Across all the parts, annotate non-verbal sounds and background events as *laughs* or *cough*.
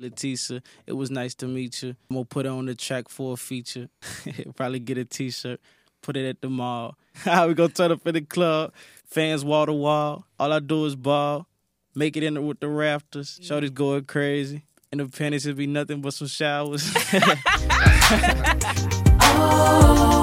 LaTesa, it was nice to meet you. I'm gonna put it on the track for a feature. *laughs* Probably get a t-shirt, put it at the mall. *laughs* How we gonna turn up in the club? Fans wall to wall. All I do is ball. Make it in with the rafters. Shorty's going crazy. And the panties would be nothing but some showers. *laughs* Oh,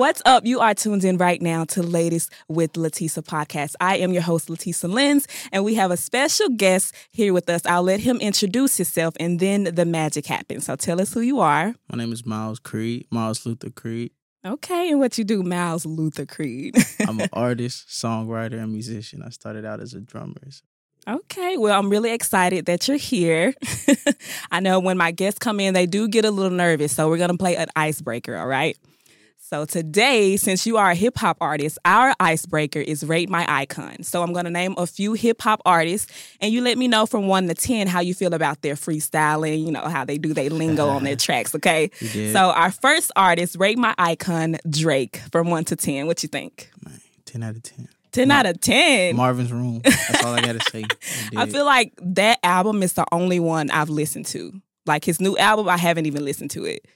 What's up? You are tuned in right now to Latest with LaTesa podcast. I am your host, LaTesa Lins, and we have a special guest here with us. I'll let him introduce himself and then the magic happens. So tell us who you are. My name is Miles Creed, Miles Luther Creed. Okay, and what you do, Miles Luther Creed. I'm an *laughs* artist, songwriter, and musician. I started out as a drummer. So Okay, well, I'm really excited that you're here. *laughs* I know when my guests come in, they do get a little nervous, so we're gonna play an icebreaker, all right? So today, since you are a hip hop artist, our icebreaker is rate my icon. So I'm gonna name a few hip hop artists, and you let me know from one to ten how you feel about their freestyling. You know how they do their lingo on their *laughs* tracks. Okay. So our first artist, rate my icon, Drake, from one to ten. What you think? man, 10 out of 10. Ten out of ten. Marvin's Room. That's all I gotta say. *laughs* I feel like that album is the only one I've listened to. Like his new album, I haven't even listened to it.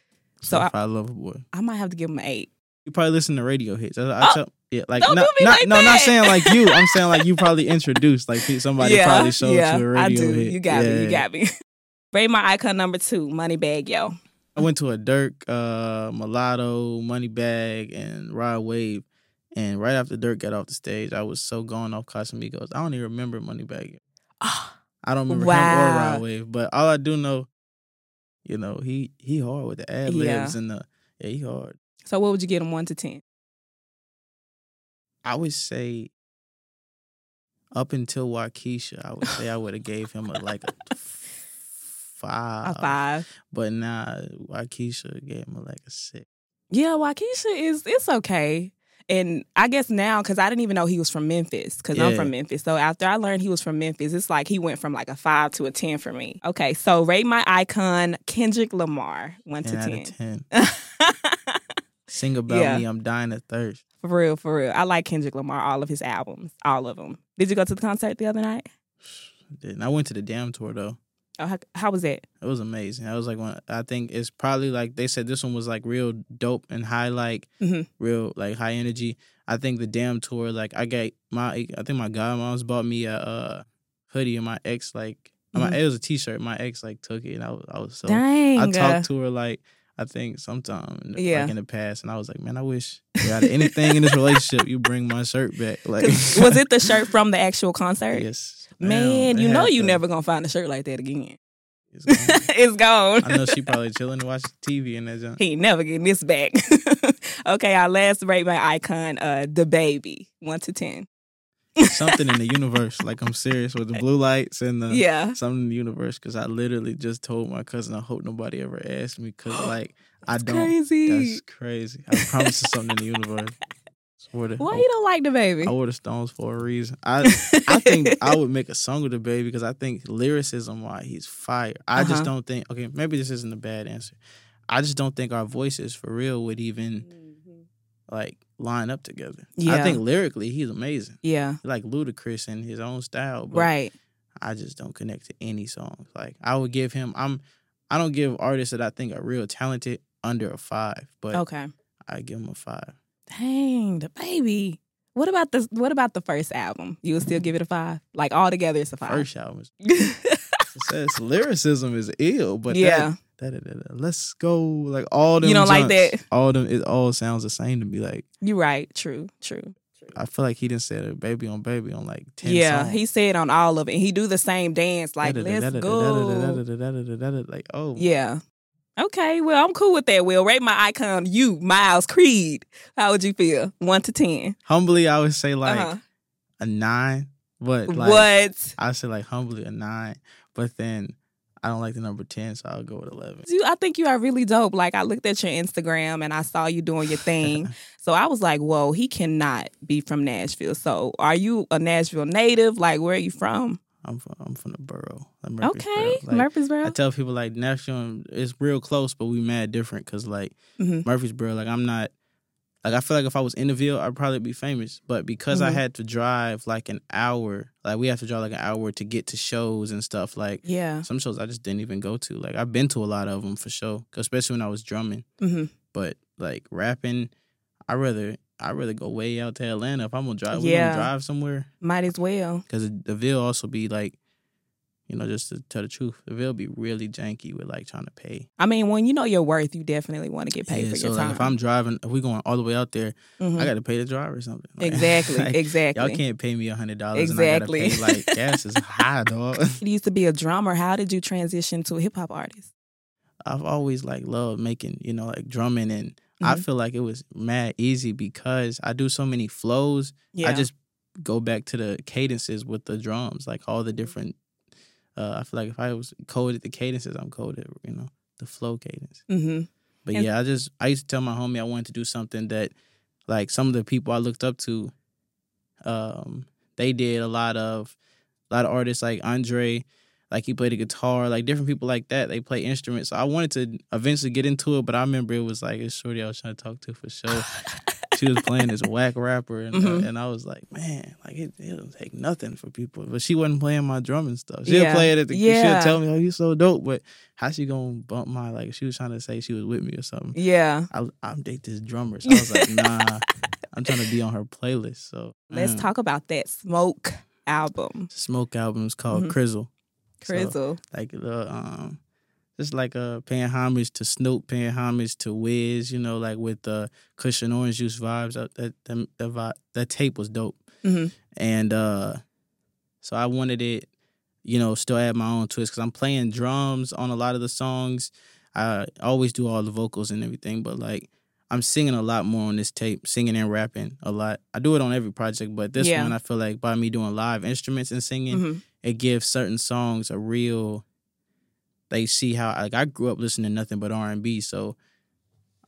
So I, I love a boy. I might have to give him an eight. You probably listen to radio hits. I, I Oh, tell, yeah, like don't not, do me not, like no, that. not saying like you. *laughs* I'm saying like you probably introduced like somebody probably showed yeah, you a radio I do. hit. You got me. You got me. *laughs* Rate my icon number two, Moneybagg Yo. I went to a Durk, uh, Mulatto, Moneybagg, and Rod Wave. And right after Durk got off the stage, I was so going off Casamigos. I don't even remember Moneybagg. Ah, I don't remember him or Rod Wave. But all I do know, you know, he he hard with the ad libs Yeah. and the yeah, he hard. So what would you get him one to ten? I would say up until Wockesha, I would say I would have gave him a like a *laughs* five. A five. But nah, Wockesha gave him a, like a six. Yeah, Wockesha is it's okay. And I guess now, because I didn't even know he was from Memphis, because I'm from Memphis. So after I learned he was from Memphis, it's like he went from like a five to a 10 for me. Okay, so rate my icon, Kendrick Lamar, one to 10 out 10. of 10. *laughs* Sing about Yeah. me, I'm dying of thirst. For real, for real. I like Kendrick Lamar, all of his albums, all of them. Did you go to the concert the other night? Didn't. I went to the damn tour though. Oh, how, how was that? It was amazing. I was like, one, I think it's probably like they said this one was like real dope and high, like Mhm. real like high energy. I think the damn tour, like I got my, I think my godmoms bought me a uh, hoodie and my ex like, my, Mhm. it was a t shirt. My ex like took it and I was, I was so. Dang. I uh, talked to her like I think sometime Yeah. like in the past, and I was like, man, I wish out of anything in this *laughs* relationship, you bring my shirt back. Like, *laughs* was it the shirt from the actual concert? yes, Man, you know you to. never gonna find a shirt like that again. It's gone. *laughs* it's gone. I know she probably chilling to watch TV in that junk. He never getting this back. *laughs* okay, our last rate my icon, uh, DaBaby, one to ten. Something in the *laughs* universe. Like I'm serious with the blue lights and the Yeah. something in the universe. Because I literally just told my cousin I hope nobody ever asked me. Because *gasps* like I don't. crazy. That's crazy. I promise you something in the universe. To- Why you don't like DaBaby? I wore the stones for a reason. I *laughs* I think I would make a song with DaBaby because I think lyricism why he's fire. I Uh-huh. just don't think okay, maybe this isn't a bad answer. I just don't think our voices for real would even like line up together. Yeah. I think lyrically he's amazing. yeah. Like ludicrous in his own style. But Right. I just don't connect to any songs. Like I would give him I'm I don't give artists that I think are real talented under a five, but Okay. I give him a five. Dang, DaBaby. What about the What about the first album? You would still give it a five? Like all together, it's a five. First album says lyricism is ill, but Yeah. that, that, that, that- let's go like all them. You don't like that? All them, it all sounds the same to me. Like you're right. True. True. true. I feel like he didn't say baby on baby on like ten. yeah, songs. he said on all of it. He do the same dance. Like let's go. Like oh Yeah. Okay, well, I'm cool with that. Will rate my icon, you, Miles Creed. How would you feel? One to ten. Humbly, I would say like Uh-huh. a nine, but like what? I say like humbly a nine, but then I don't like the number ten, so I'll go with eleven. You, I think you are really dope. Like I looked at your Instagram and I saw you doing your thing. *laughs* so I was like, whoa, he cannot be from Nashville. So are you a Nashville native? Like where are you from? I'm from I'm from the borough. Like Murfreesboro. Okay, Like, Murfreesboro. I tell people like Nashville is real close, but we mad different because like Mhm. Murfreesboro, like I'm not like I feel like if I was in the Ville, I'd probably be famous. But because I Mhm. had to drive like an hour, like we have to drive like an hour to get to shows and stuff. Like yeah. some shows I just didn't even go to. Like I've been to a lot of them for sure, especially when I was drumming. hmm But like rapping, I rather I rather go way out to Atlanta if I'm gonna drive. We Yeah. gonna drive somewhere Might as well. because the Ville also be like, you know, just to tell the truth, the Ville be really janky with like trying to pay. I mean, when you know your worth, you definitely want to get paid Yeah, for so your like time. if I'm driving, if we going all the way out there, Mhm. I got to pay the driver or something. Like, exactly, *laughs* like, exactly. Y'all can't pay me a hundred dollars. Exactly. And I gotta pay, like *laughs* gas is high, dog. You *laughs* used to be a drummer. How did you transition to a hip hop artist? I've always like loved making, you know, like drumming, and I Mhm. feel like it was mad easy because I do so many flows. Yeah. I just go back to the cadences with the drums, like all the different. Uh, I feel like if I was coded the cadences, I'm coded, you know, the flow cadence. hmm But And- yeah, I just I used to tell my homie I wanted to do something that, like some of the people I looked up to, um, they did a lot of, a lot of artists like Andre, like he played the guitar, like different people like that. They play instruments. So I wanted to eventually get into it, but I remember it was like a shorty I was trying to talk to for sure. *laughs* she was playing this whack rapper, and uh, Mhm. and I was like, man, like it, it don't take nothing for people. But she wasn't playing my drum and stuff. She'll Yeah. play it at the. Yeah. She'll tell me, oh, you so dope, but how she gonna bump my like? She was trying to say she was with me or something. Yeah. I I'm date this drummer, so I was like, nah, I'm trying to be on her playlist. So Let's mm. talk about that Smoke album. Smoke album is called Mhm. Crizzle. So, like the um just like uh paying homage to Snoop, paying homage to Wiz, you know, like with the Kush and Orange Juice vibes. That that that, that, that tape was dope. Mhm. And uh so I wanted it, you know, still add my own twist because I'm playing drums on a lot of the songs. I always do all the vocals and everything, but like I'm singing a lot more on this tape, singing and rapping a lot. I do it on every project, but this Yeah. one I feel like by me doing live instruments and singing, Mhm. It gives certain songs a real they see how like I grew up listening to nothing but R and B, so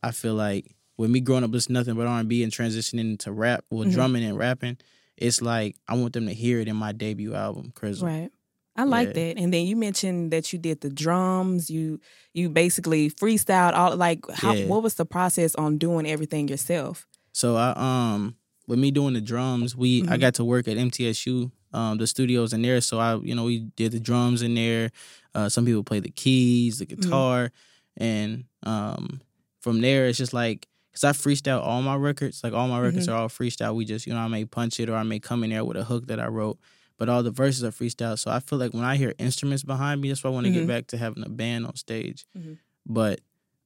I feel like with me growing up listening to nothing but R and B and transitioning into rap, well Mhm. drumming and rapping, it's like I want them to hear it in my debut album, Crizzle. Right. I like Yeah. that. And then you mentioned that you did the drums. You you basically freestyled all like how Yeah. what was the process on doing everything yourself? So I um with me doing the drums, we I Mhm. got to work at MTSU, um, the studios in there. So I, you know, we did the drums in there. Uh, some people play the keys, the guitar, and um, from there it's just like because I freestyle all my records. Like all my records are all freestyle. We just, you know, I may punch it or I may come in there with a hook that I wrote. But all the verses are freestyle. So I feel like when I hear instruments behind me, that's why I want to Mhm. get back to having a band on stage. Mhm. But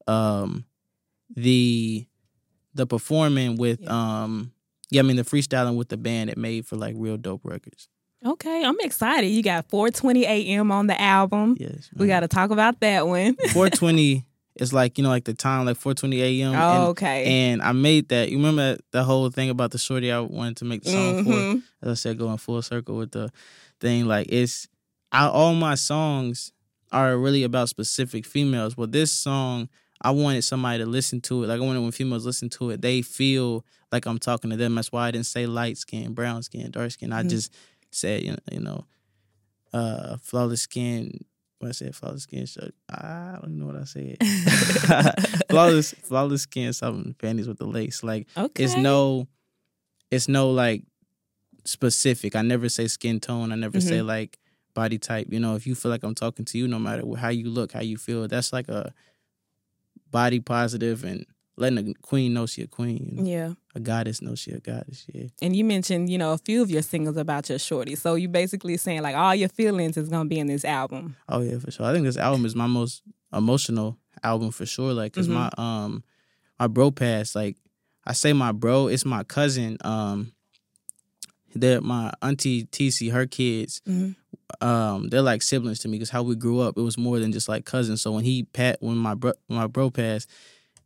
um the the performing with Yeah. um yeah, I mean the freestyling with the band it made for like real dope records. Okay, I'm excited. You got 420 AM on the album. Yes. We got to talk about that one. *laughs* 420 is like, you know, like the time, like 420 AM. oh, and, okay. and I made that. You remember the whole thing about the shorty I wanted to make the song for? Mhm. As I said, going full circle with the thing. Like it's I, all my songs are really about specific females. But this song, I wanted somebody to listen to it. Like I wanted when females listen to it, they feel like I'm talking to them. That's why I didn't say light skin, brown skin, dark skin. I Mhm. just said, you know, you know, uh, flawless skin. What I said, flawless skin. So I don't know what I said. *laughs* *laughs* flawless, flawless skin. Something panties with the lace. Like okay. it's no it's no like specific i never say skin tone i never Mm-hmm. say like body type you know if you feel like i'm talking to you no matter how you look how you feel that's like a body positive and letting a queen know she a queen you know? Yeah. a goddess know she a goddess yeah And you mentioned, you know, a few of your singles about your shorty. So you basically saying like all your feelings is gonna be in this album. oh yeah for sure i think this album is my most emotional album for sure like because my um my bro passed like i say my bro it's my cousin um they're my auntie TC, her kids, Mhm. um, they're like siblings to me because how we grew up, it was more than just like cousins. So when he pat, when my bro, when my bro passed,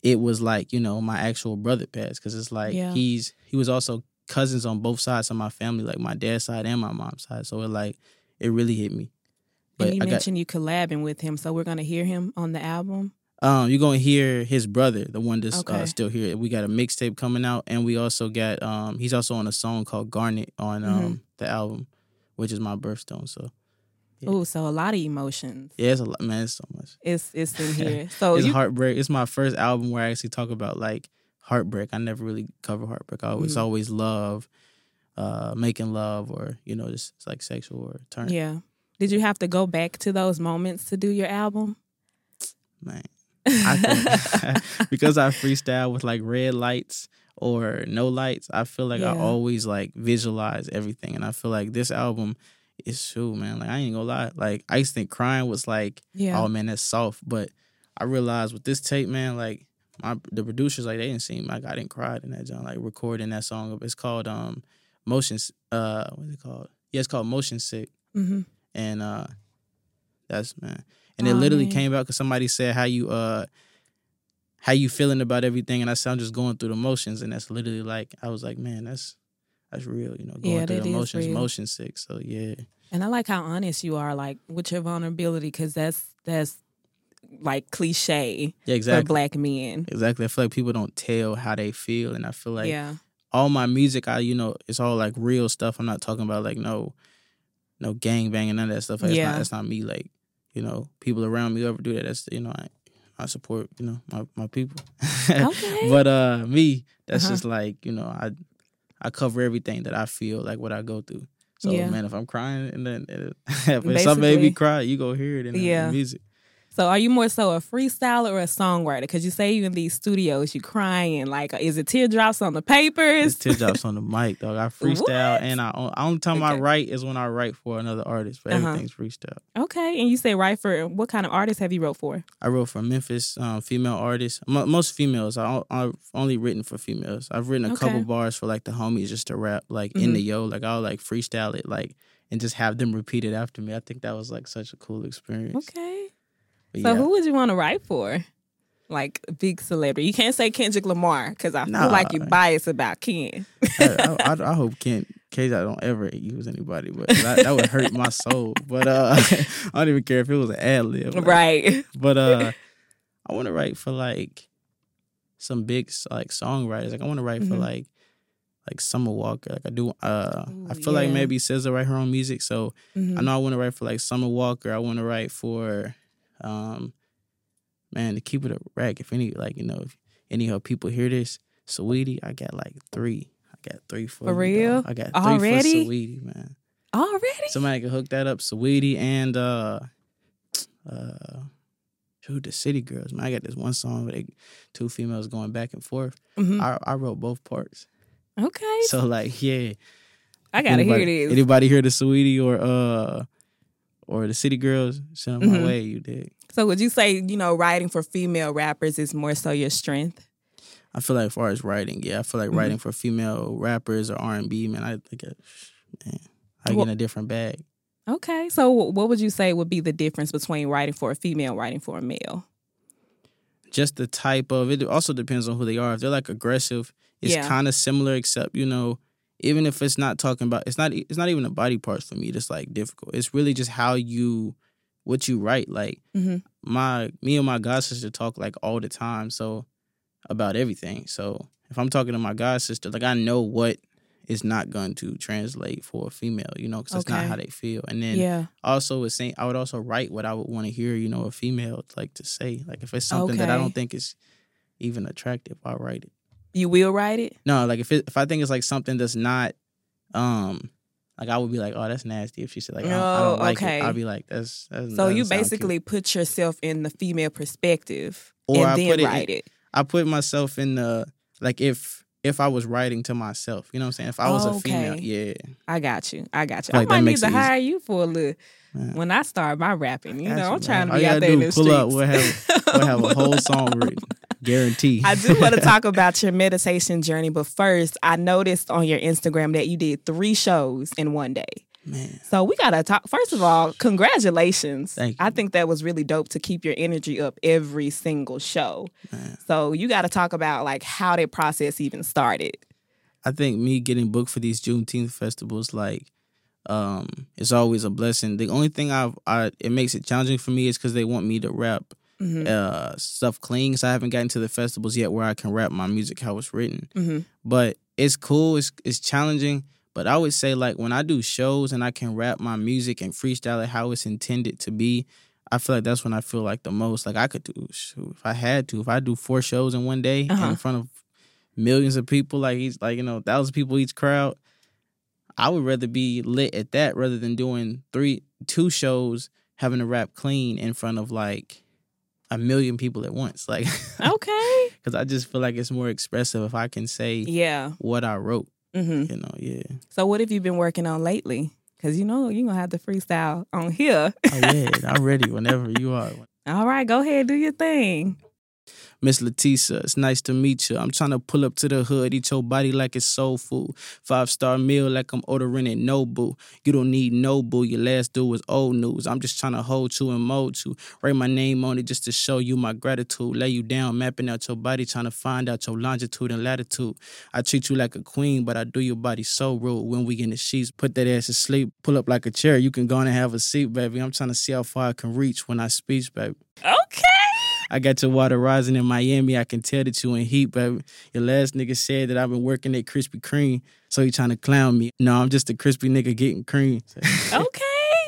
it was like you know my actual brother passed because it's like Yeah. he's he was also cousins on both sides of my family, like my dad's side and my mom's side. So it like it really hit me. But and you I got mentioned you collabing with him, so we're gonna hear him on the album. um, you're gonna hear his brother, the one that's Okay. uh, still here. We got a mixtape coming out, and we also got um, he's also on a song called Garnet on um Mhm. the album, which is my birthstone. So Yeah. Oh, so a lot of emotions. Yeah, it's a lot, man. It's so much. It's it's in here. *laughs* So it's you heartbreak. It's my first album where I actually talk about like heartbreak. I never really cover heartbreak. I always Mhm. always love, uh, making love or you know just it's like sexual or turn. yeah. Did you have to go back to those moments to do your album? man. I think *laughs* because I freestyle with like red lights or no lights, I feel like I always like visualize everything, and I feel like this album is true, man. Like I ain't gonna lie, like I used to think crying was like, Yeah. oh man, that's soft, but I realized with this tape, man, like my the producers like they didn't seem like I didn't cry in that joint, like recording that song. It's called um motions. Uh, what's it called? Yeah, it's called Motion Sick hmm and uh that's man and it Aw, literally man. came out because somebody said how you uh how you feeling about everything and i said i'm just going through the motions and that's literally like i was like man that's that's real you know going Yeah, through that the is motions real. motion sick so yeah And I like how honest you are, like with your vulnerability, because that's that's like cliche yeah for exactly black men. exactly i feel like people don't tell how they feel and i feel like yeah. all my music i you know it's all like real stuff i'm not talking about like no no gang banging none of that stuff like, Yeah. that's, not, that's not me like you know people around me who ever do that that's you know i i support you know my, my people *laughs* Okay. but uh me that's Uh-huh. just like you know i i cover everything that i feel like what i go through so Yeah. man if i'm crying and then *laughs* if something made me cry you go hear it in the, in the Yeah. music So are you more so a freestyler or a songwriter? Because you say you in these studios, you crying. Like, is it teardrops on the papers? It's teardrops on the *laughs* mic, dog. I freestyle, What? and I only time I write is when I write for another artist. But Uh-huh. everything's freestyle. Okay, and you say right for what kind of artists have you wrote for? I wrote for Memphis um, female artists. Mo most females. I, I've only written for females. I've written a couple bars for like the homies just to rap like in Mhm. the yo. Like I'll like freestyle it like and just have them repeat it after me. I think that was like such a cool experience. Okay. But So yeah. who would you want to write for? Like big celebrity. You can't say Kendrick Lamar because I feel like you're biased about Ken. I, I, *laughs* I, I hope Kent KJ don't ever use anybody, but that, that would hurt my soul. But uh, *laughs* I don't even care if it was an ad lib. Like, right. But uh, *laughs* I want to write for like some big like songwriters. Like I want to write for Mhm. like like Summer Walker. Like I do. Uh, Ooh, I feel like yeah. maybe SZA write her own music. So Mhm. I know I want to write for like Summer Walker. I want to write for, um, man, to keep it a rack. If any like you know if any of people hear this, Saweetie, I got like three. I got three for, For real? dog. I got three Already? for Saweetie, man. Already? Somebody can hook that up, Saweetie and uh uh who the City Girls. Man, I got this one song with two females going back and forth. Mhm. I, I wrote both parts. Okay. So like, yeah. I gotta anybody, hear this. Anybody hear the Saweetie or uh or the City Girls? Send them Mhm. my way, you dig. So would you say, you know, writing for female rappers is more so your strength? I feel like as far as writing, yeah, I feel like Mhm. writing for female rappers or R and B, man, I think it, man, I get Well- in a different bag. Okay. So what would you say would be the difference between writing for a female, writing for a male? just the type of it also depends on who they are. If they're like aggressive, it's Yeah. kind of similar, except you know, even if it's not talking about, it's not it's not even the body parts for me. That's like difficult. It's really just how you, what you write. Like Mhm. my me and my god sister talk like all the time, so about everything. So if I'm talking to my god sister, like I know what is not going to translate for a female, you know, because that's not how they feel. And then Yeah. also with saying I would also write what I would want to hear, you know, a female like to say. Like if it's something that I don't think is even attractive, I'll write it. You will write it? No, like if it, if I think it's like something that's not um like I would be like, oh, that's nasty. If she said like, I don't, I don't Oh, like okay. it, I'd be like, that's, that's So you basically cute. put yourself in the female perspective Or and I then put it write it. I put myself in the like if if I was writing to myself, you know what I'm saying? If I was a female, yeah, I got you. I got you. Like, I might need to easy. hire you for a little Man. when I start my rapping. You know, you, I'm trying man. to be out there in the pull streets. up, we'll have- We'll have a whole song *laughs* written, guarantee. I do want to *laughs* talk about your meditation journey, but first, I noticed on your Instagram that you did three shows in one day. man. So we gotta talk. First of all, congratulations! Thank you. I think that was really dope to keep your energy up every single show. Man. So you got to talk about like how that process even started. I think me getting booked for these Juneteenth festivals, like, um, it's always a blessing. The only thing I've, I it makes it challenging for me is because they want me to rap Mhm. uh stuff clean. So I haven't gotten to the festivals yet where I can rap my music how it's written. Mhm. But it's cool. It's it's challenging. But I would say like when I do shows and I can rap my music and freestyle it how it's intended to be, I feel like that's when I feel like the most. Like I could do shoot, if I had to, if I do four shows in one day Uh-huh. in front of millions of people, like each like you know thousand people each crowd, I would rather be lit at that rather than doing three two shows having to rap clean in front of like a million people at once. Like *laughs* Okay. because I just feel like it's more expressive if I can say Yeah. what I wrote. hmm You know, yeah. So what have you been working on lately? Because you know you're gonna have the freestyle on here. Oh yeah, I'm ready whenever you are. *laughs* All right, go ahead, do your thing. Miss Leticia, it's nice to meet you. I'm trying to pull up to the hood, eat your body like it's soul food. Five star meal like I'm ordering at Nobu. You don't need no boo. Your last dude was old news. I'm just trying to hold you and mold you. Write my name on it just to show you my gratitude. Lay you down, mapping out your body, trying to find out your longitude and latitude. I treat you like a queen, but I do your body so rude. When we get in the sheets, put that ass to sleep. Pull up like a chair. You can go and have a seat, baby. I'm trying to see how far I can reach when I speak, baby. Okay. I got your water rising in Miami. I can tell that you in heat, but Your last nigga said that I've been working at Krispy Kreme, so he trying to clown me. No, I'm just a crispy nigga getting cream. *laughs* Okay.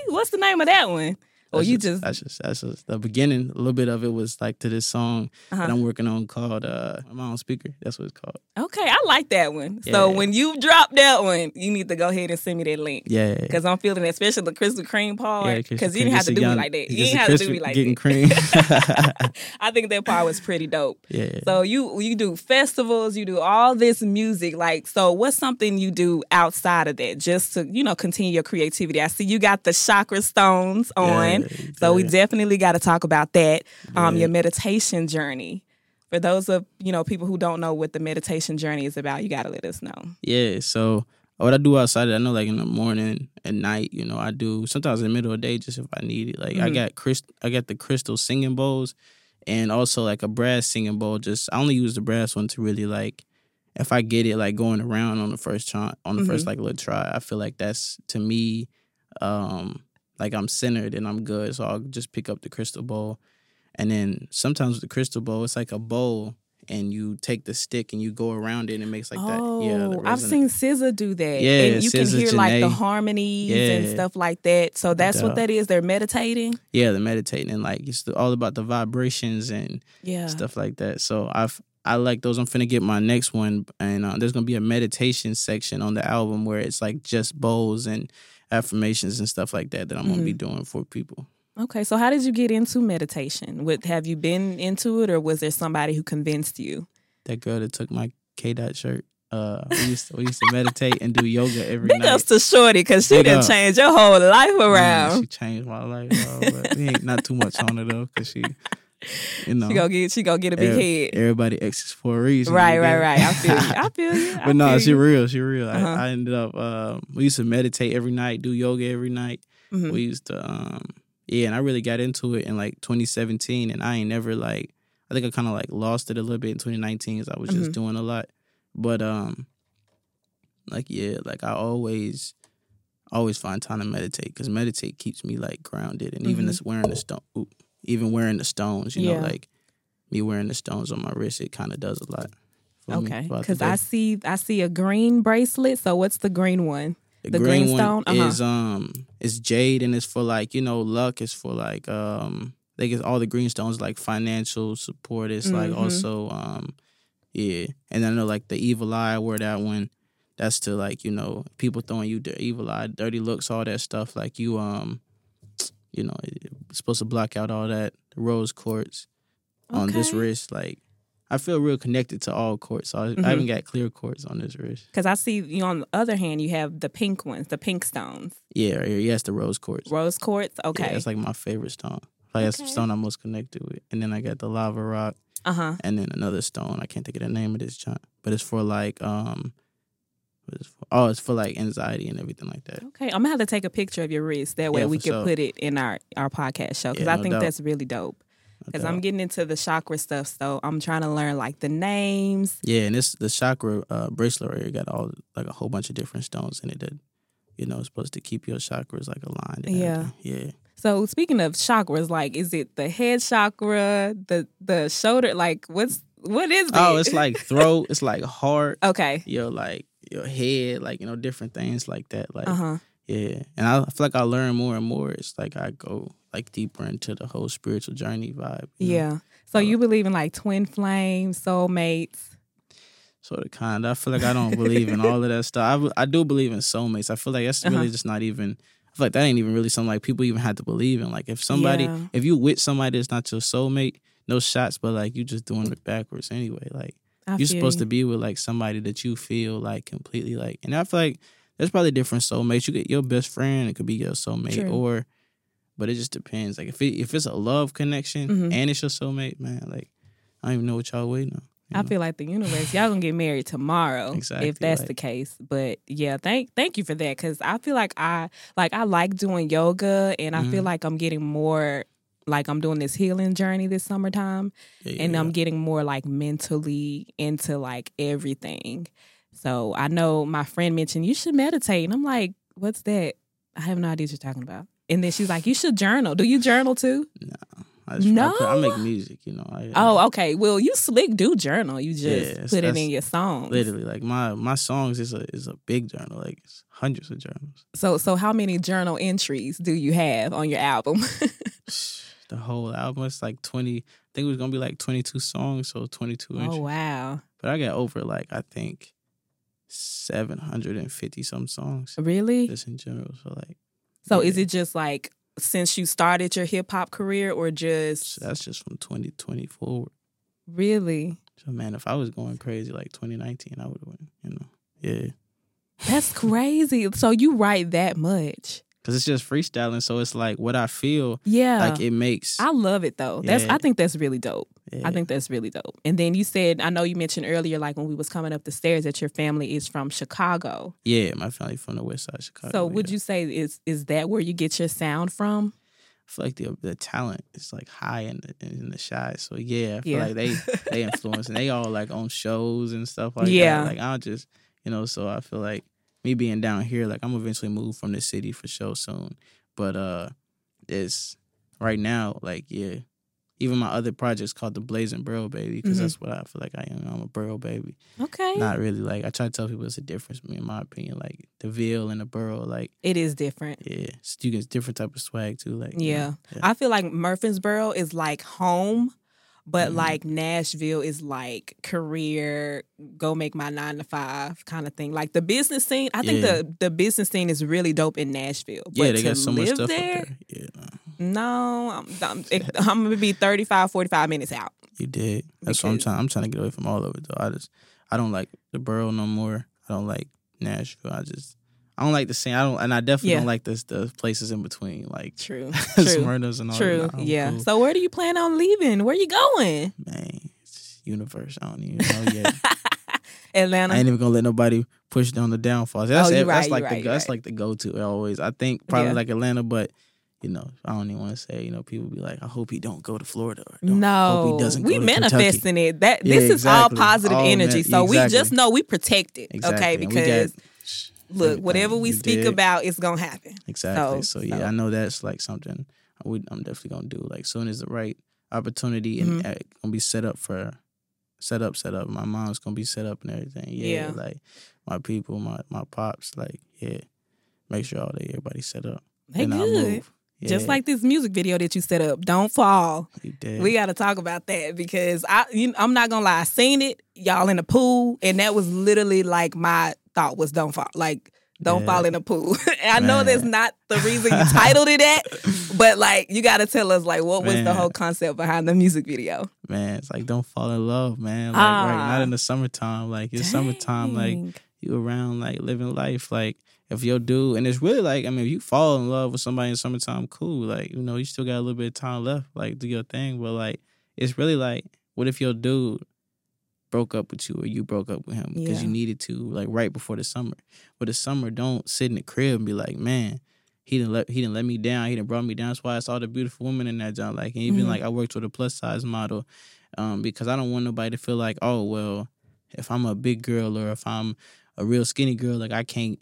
What's the name of that one? Or That's you just, just that's just that's just the beginning. A little bit of it was like to this song Uh-huh. that I'm working on called uh I'm on speaker. That's what it's called. Okay, I like that one. So when you drop that one, you need to go ahead and send me that link. Yeah. Because I'm feeling it, especially the Krispy Kreme part. Because you didn't have to do young- me like that. You didn't have to do me like getting that. cream. *laughs* *laughs* I think that part was pretty dope. yeah. So you you do festivals, you do all this music. Like, so what's something you do outside of that just to you know continue your creativity? I see you got the chakra stones on, So we definitely got to talk about that. Um, your meditation journey. For those of you know people who don't know what the meditation journey is about, you got to let us know. Yeah, so what I do outside, I know like in the morning, at night, you know, I do sometimes in the middle of the day just if I need it. Like I Mhm. got crystal, I got the crystal singing bowls, and also like a brass singing bowl. Just I only use the brass one to really like, if I get it like going around on the first try, on the first like little try, I feel like that's to me, um, like I'm centered and I'm good. So I'll just pick up the crystal bowl, and then sometimes with the crystal bowl, it's like a bowl. And you take the stick and you go around it and it makes like that. Yeah, Oh, I've seen SZA do that. Yeah, and you SZA, can hear like the Jhené. harmonies and stuff like that. So that's what that is. They're meditating. yeah, they're meditating and like it's all about the vibrations and Yeah. stuff like that. So I've I like those. I'm finna get my next one, and uh, there's gonna be a meditation section on the album where it's like just bowls and affirmations and stuff like that that I'm gonna be Mm-hmm. doing for people. Okay, so how did you get into meditation? What have you been into it, or was there somebody who convinced you? That girl that took my K dot shirt. Uh, we used to, we used to meditate and do yoga every Big night. ups to Shorty because she Big done changed your whole life Man, around. she changed my life, bro, but we ain't not too much on her though, cause she, you know, She gonna get she gonna get a big ev- head. everybody exes for a reason. Right, right, right. I feel you. I *laughs* feel you. I but no, feel she you. real. She real. Uh-huh. I, I ended up. Um, we used to meditate every night, do yoga every night. Mhm. We used to. Um, yeah, and I really got into it in like 2017, and I ain't never like. I think I kind of like lost it a little bit in 2019 because I was Mhm. just doing a lot. But um, like yeah, like I always, always find time to meditate because meditate keeps me like grounded, and even Mhm. this wearing the stone, oop, even wearing the stones, you Yeah. know, like me wearing the stones on my wrist, it kind of does a lot. Okay, because. I see I see a green bracelet. So what's the green one? The green stone? one Uh-huh. is um is jade and it's for like you know luck. It's for like um I think it's all the green stones like financial support. It's like Mhm. also um yeah, and then I know like the evil eye. I wear that one. That's to like you know people throwing you the evil eye, dirty looks, all that stuff. Like you um you know it's supposed to block out all that the rose quartz on this wrist. Like I feel real connected to all quartz. So I, Mhm. I haven't got clear quartz on this wrist. Because I see you on the other hand, you have the pink ones, the pink stones, Yeah, right here. Yes, the rose quartz. rose quartz. Okay, Yeah, that's like my favorite stone. Like that's the stone I'm most connected with. And then I got the lava rock uh huh. and then another stone. I can't think of the name of this joint. But it's for like um what is it for? Oh, it's for like anxiety and everything like that. Okay, I'm gonna have to take a picture of your wrist. That way Yeah, we can sure. put it in our our podcast show because Yeah, I no think doubt. that's really dope. No Because I'm getting into the chakra stuff, so I'm trying to learn like the names. Yeah, and this the chakra uh, bracelet right here got all like a whole bunch of different stones in it that you know is supposed to keep your chakras like aligned. Yeah. everything. Yeah. So speaking of chakras, like is it the head chakra, the the shoulder? Like what's what is it? Oh, it's like *laughs* throat. it's like heart. okay, Yo, like your head, like you know, different things like that. Like Uh huh. yeah, and I feel like I learn more and more. It's like I go like deeper into the whole spiritual journey vibe. you know? Yeah. So you believe in like twin flames, soulmates? sort of kind. I feel like I don't believe in all of that stuff. I, I do believe in soulmates. I feel like that's Uh-huh. really just not even. I feel like that ain't even really something like people even have to believe in. Like if somebody, Yeah. if you with somebody that's not your soulmate, no shots, but like you just doing it backwards anyway. Like I you're supposed you. to be with like somebody that you feel like completely like. And I feel like there's probably different soulmates. You get your best friend, it could be your soulmate, True. or but it just depends. Like if it, if it's a love connection Mhm. and it's your soulmate, man, like I don't even know what y'all waiting on. you I feel like the universe, y'all gonna get married tomorrow Exactly, if that's like- the case. But yeah, thank thank you for that because I feel like I like I like doing yoga and I feel Mhm. like I'm getting more like I'm doing this healing journey this summertime Yeah, yeah, and. I'm getting more like mentally into like everything. So I know my friend mentioned you should meditate, and I'm like, what's that? I have no idea what you're talking about. And then she's like, you should journal. Do you journal too? No. I just, I, I make music, you know. I, Oh, okay. Well, you slick do journal. You just Yes, put it in your songs. literally like my my songs is a is a big journal, like it's hundreds of journals. So, so how many journal entries do you have on your album? *laughs* The whole album is like twenty. I think it was gonna be like twenty two songs, so twenty two oh, inches. oh wow, But I got over like I think seven hundred and fifty some songs really? just in general. So like So, is it just like since you started your hip hop career, or just that's just from twenty twenty forward. really? So man, if I was going crazy like twenty nineteen, I would have went. You know, yeah, That's crazy. So you write that much? Because it's just freestyling. So it's like what I feel. Yeah. Like it makes. I love it though. That's Yeah. I think that's really dope. yeah. I think that's really dope. And then you said, I know you mentioned earlier, like when we was coming up the stairs, that your family is from Chicago. Yeah, my family from the west side of Chicago. so would you say is is that where you get your sound from? I feel like the the talent is like high in the in the shy. So yeah, I feel Yeah. like they they *laughs* influence and they all like on shows and stuff like Yeah. that. Like I'll just you know, so I feel like me being down here, like I'm eventually move from the city for sure soon. But uh it's right now, like yeah. Even my other projects called the Blazing Burrow Baby because Mhm. that's what I feel like I am. I'm a Burrow baby. Okay. Not really like I try to tell people it's a difference. In my opinion, like the Ville and the Burrow, like It is different. yeah, it's- you get different type of swag too. Like Yeah. yeah. I feel like Murfreesboro is like home, but Mhm. like Nashville is like career, go make my nine to five kind of thing. Like the business scene, I think Yeah. the the business scene is really dope in Nashville. yeah, but they got so much stuff there, up there. Yeah, no, I'm, I'm, I'm gonna be 35, 45 minutes out. You did. That's what I'm trying. I'm trying to get away from all of it though. I just I don't like the borough no more. I don't like Nashville. I just I don't like the scene. I don't, and I definitely Yeah. don't like this the places in between, like True, *laughs* true, Smyrna's and all true. that. Yeah. cool. So where do you plan on leaving? Where you going? man, it's universe. I don't even know yet. *laughs* Atlanta. I ain't even gonna let nobody push down the downfalls. That's Oh, it. right, that's like right, the that's right. like the go to always. I think probably Yeah. like Atlanta, but you know I don't even want to say. You know, people be like, I hope he don't go to Florida. Or don't, no, hope he doesn't we go to Kentucky. manifesting it. That Yeah, this is all positive All energy. man- so we just know we protect it. Exactly. Okay, got- because shh, look, whatever we speak did. about, it's gonna happen. Exactly. So- So, yeah, so- I know that's like something I would, I'm definitely gonna do. Like soon as the right opportunity and Mhm. uh, gonna be set up for set up, set up. My mom's gonna be set up and everything. Yeah, Yeah. like my people, my my pops, like yeah, make sure all they everybody set up. They good. move. Just like this music video that you set up, don't fall. We got to talk about that because I, you, I'm not gonna lie, I seen it, y'all in the pool, and that was literally like my thought was don't fall, like don't fall in the pool. *laughs* and I know that's not the reason you *laughs* titled it that, but like you got to tell us like what was the whole concept behind the music video. man, it's like don't fall in love, man. Like right, Ah. not in the summertime. Like it's summertime. Like you around like living life like if your dude and it's really like I mean if you fall in love with somebody in summertime cool like you know you still got a little bit of time left like do your thing but like it's really like what if your dude broke up with you or you broke up with him because Yeah. you needed to like right before the summer but the summer don't sit in the crib and be like man he didn't let he didn't let me down he didn't brought me down that's why I saw the beautiful woman in that job like and even Mhm. like I worked with a plus size model um because I don't want nobody to feel like oh well if I'm a big girl or if I'm a real skinny girl, like I can't,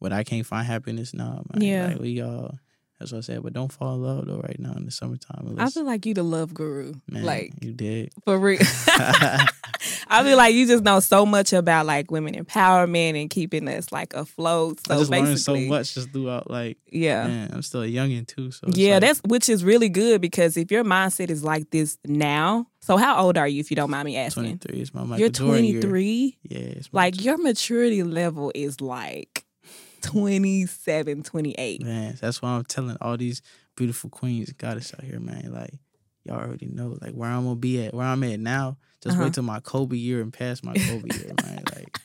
but I can't find happiness now. Man. Yeah. like we all, That's what I said. But don't fall in love though right now in the summertime. I feel like you the love guru. man, like you did. for real. *laughs* I feel like you just know so much about like women empowerment and keeping us like afloat. So I just learned so much just throughout. Like, Yeah. man, I'm still a youngin too. So Yeah, like, that's which is really good because if your mindset is like this now, so how old are you if you don't mind me asking? 23 is my Michael You're 23. Yeah, it's my Like your maturity level is like 27, 28. Man, that's why I'm telling all these beautiful queens, goddess out here, man. Like, y'all already know, like where I'm gonna be at, where I'm at now. Just Uh-huh. wait till my Kobe year and past my Kobe year, man. *laughs* Like,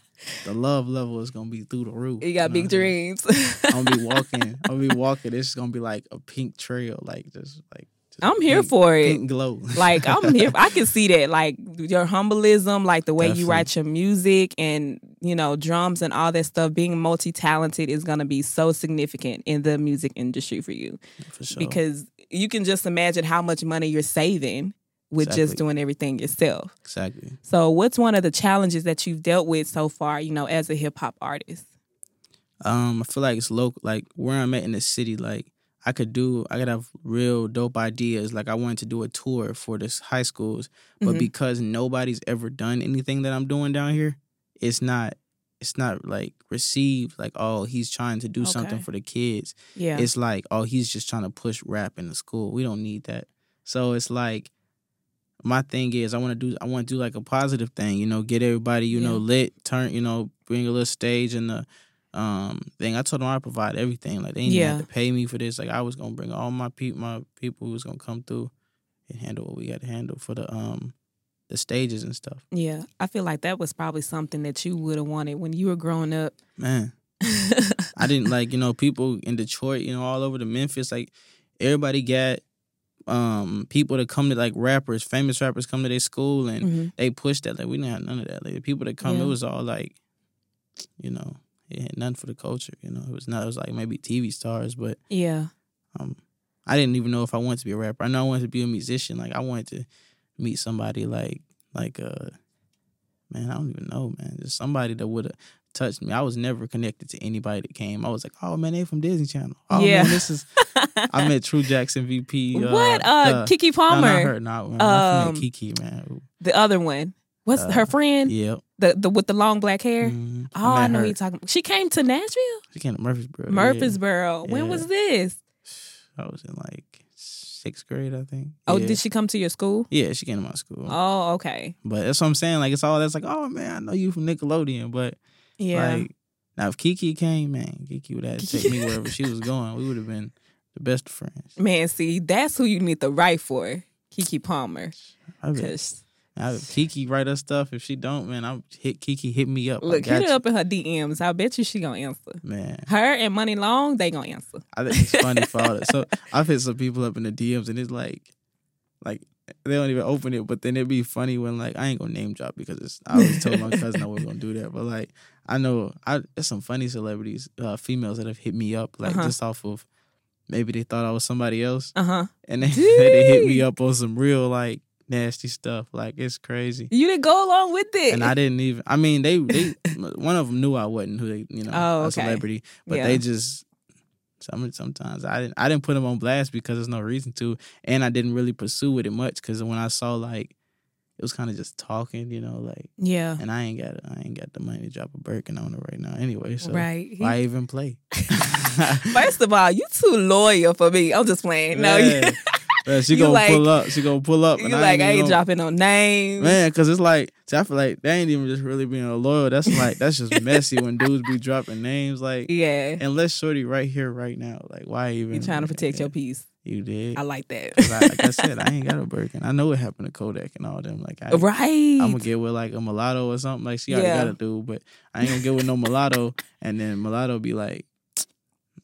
the love level is gonna be through the roof. You got know big what I'm saying? dreams. *laughs* I'm gonna be walking. I'm gonna be walking. It's gonna be like a pink trail, like just like. I'm here pink- for it. Glow. *laughs* like I'm here. I can see that. Like your humbleism, like the way you write your music and you know drums and all that stuff. Being multi talented is gonna be so significant in the music industry for you for sure. because you can just imagine how much money you're saving with just doing everything yourself. exactly. So, what's one of the challenges that you've dealt with so far? You know, as a hip hop artist. Um, I feel like it's local. Like where I'm at in the city, like I could do. I could have real dope ideas. Like I wanted to do a tour for this high schools, but Mhm. because nobody's ever done anything that I'm doing down here, it's not. It's not like received. Like oh, he's trying to do something for the kids. Yeah. It's like oh, he's just trying to push rap in the school. We don't need that. So it's like. My thing is, I want to do. I want to do like a positive thing, you know, get everybody, you know, lit, turn, you know, bring a little stage and the um thing. I told them I provide everything. Like they didn't Yeah. have to pay me for this. Like I was gonna bring all my people, my people who was gonna come through and handle what we had to handle for the um the stages and stuff. yeah. I feel like that was probably something that you would have wanted when you were growing up. Man, *laughs* I didn't like you know people in Detroit, you know, all over the Memphis. Like everybody got um people that come to like rappers, famous rappers come to their school and Mhm. they pushed that. Like we didn't have none of that. Like the people that come, Yeah. it was all like, you know, it had nothing for the culture. You know, it was not. It was like maybe TV stars, but Yeah. um, I didn't even know if I wanted to be a rapper. I know I wanted to be a musician. Like I wanted to meet somebody like like uh, man, I don't even know, man, just somebody that would have touched me. I was never connected to anybody that came. I was like, oh man, they from Disney Channel. Oh Yeah. man, this is. I met *laughs* True Jackson VP. Uh, what? Uh, Keke no, not Palmer, her. Not, man. Um, Keke, man. the other one. What's Uh, her friend? Yep. The the with the long black hair. Mhm. Oh, I know her. you're talking. She came to Nashville, She came to Murfreesboro. yeah. Murfreesboro. When Yeah. was this? I was in like sixth grade, I think. Oh, yeah. did she come to your school? Yeah, she came to my school. Oh, okay. But that's what I'm saying. Like it's all that's like, oh man, I know you from Nickelodeon. But Yeah. like now if Keke came, man, Keke would have to take me wherever she was going. We would have been the best of friends. Man, see, that's who you need to write for, Keke Palmer. 'Cause If Keke write us stuff. If she don't, man, I'm hit Keke hit me up. I look, hit her you. up in her DMs. I bet you she gonna answer. Man, Her and Money Long, they gonna answer. I think it's funny for all that. So *laughs* I've hit some people up in the DMs and it's like, like they don't even open it, but then it'd be funny when like I ain't gonna name drop because it's I always told my cousin I wasn't gonna do that, but like I know I there's some funny celebrities, uh, females that have hit me up like Uh-huh. just off of maybe they thought I was somebody else Uh huh. and they *laughs* they hit me up on some real like nasty stuff. Like it's crazy. You didn't go along with it. And I *laughs* didn't even. I mean, they they one of them knew I wasn't who they you know Oh, a celebrity, but Yeah. they just some sometimes I didn't I didn't put them on blast because there's no reason to, and I didn't really pursue with it much because when I saw like it was kind of just talking, you know, like yeah. and I ain't got I ain't got the money to drop a Birkin on it right now anyway. So right. Why even play? *laughs* First of all, you too loyal for me. I'm just playing. No, Yeah. *laughs* She gonna like- pull up. She gonna pull up. And you and like I ain't even gonna- dropping no names. Man, because it's like, see, I feel like they ain't even just really being loyal. That's like, that's just *laughs* messy when dudes be dropping names. Like, Yeah. unless Shorty right here, right now. Like, why even? You trying to protect your peace. You did. I like that. I, like I *laughs* said, I ain't got a Birkin. I know what happened to Kodak and all them. Like, I, right. I'm gonna get with like a mulatto or something. Like, she already Yeah. got a dude, but I ain't gonna get with no mulatto. And then mulatto be like,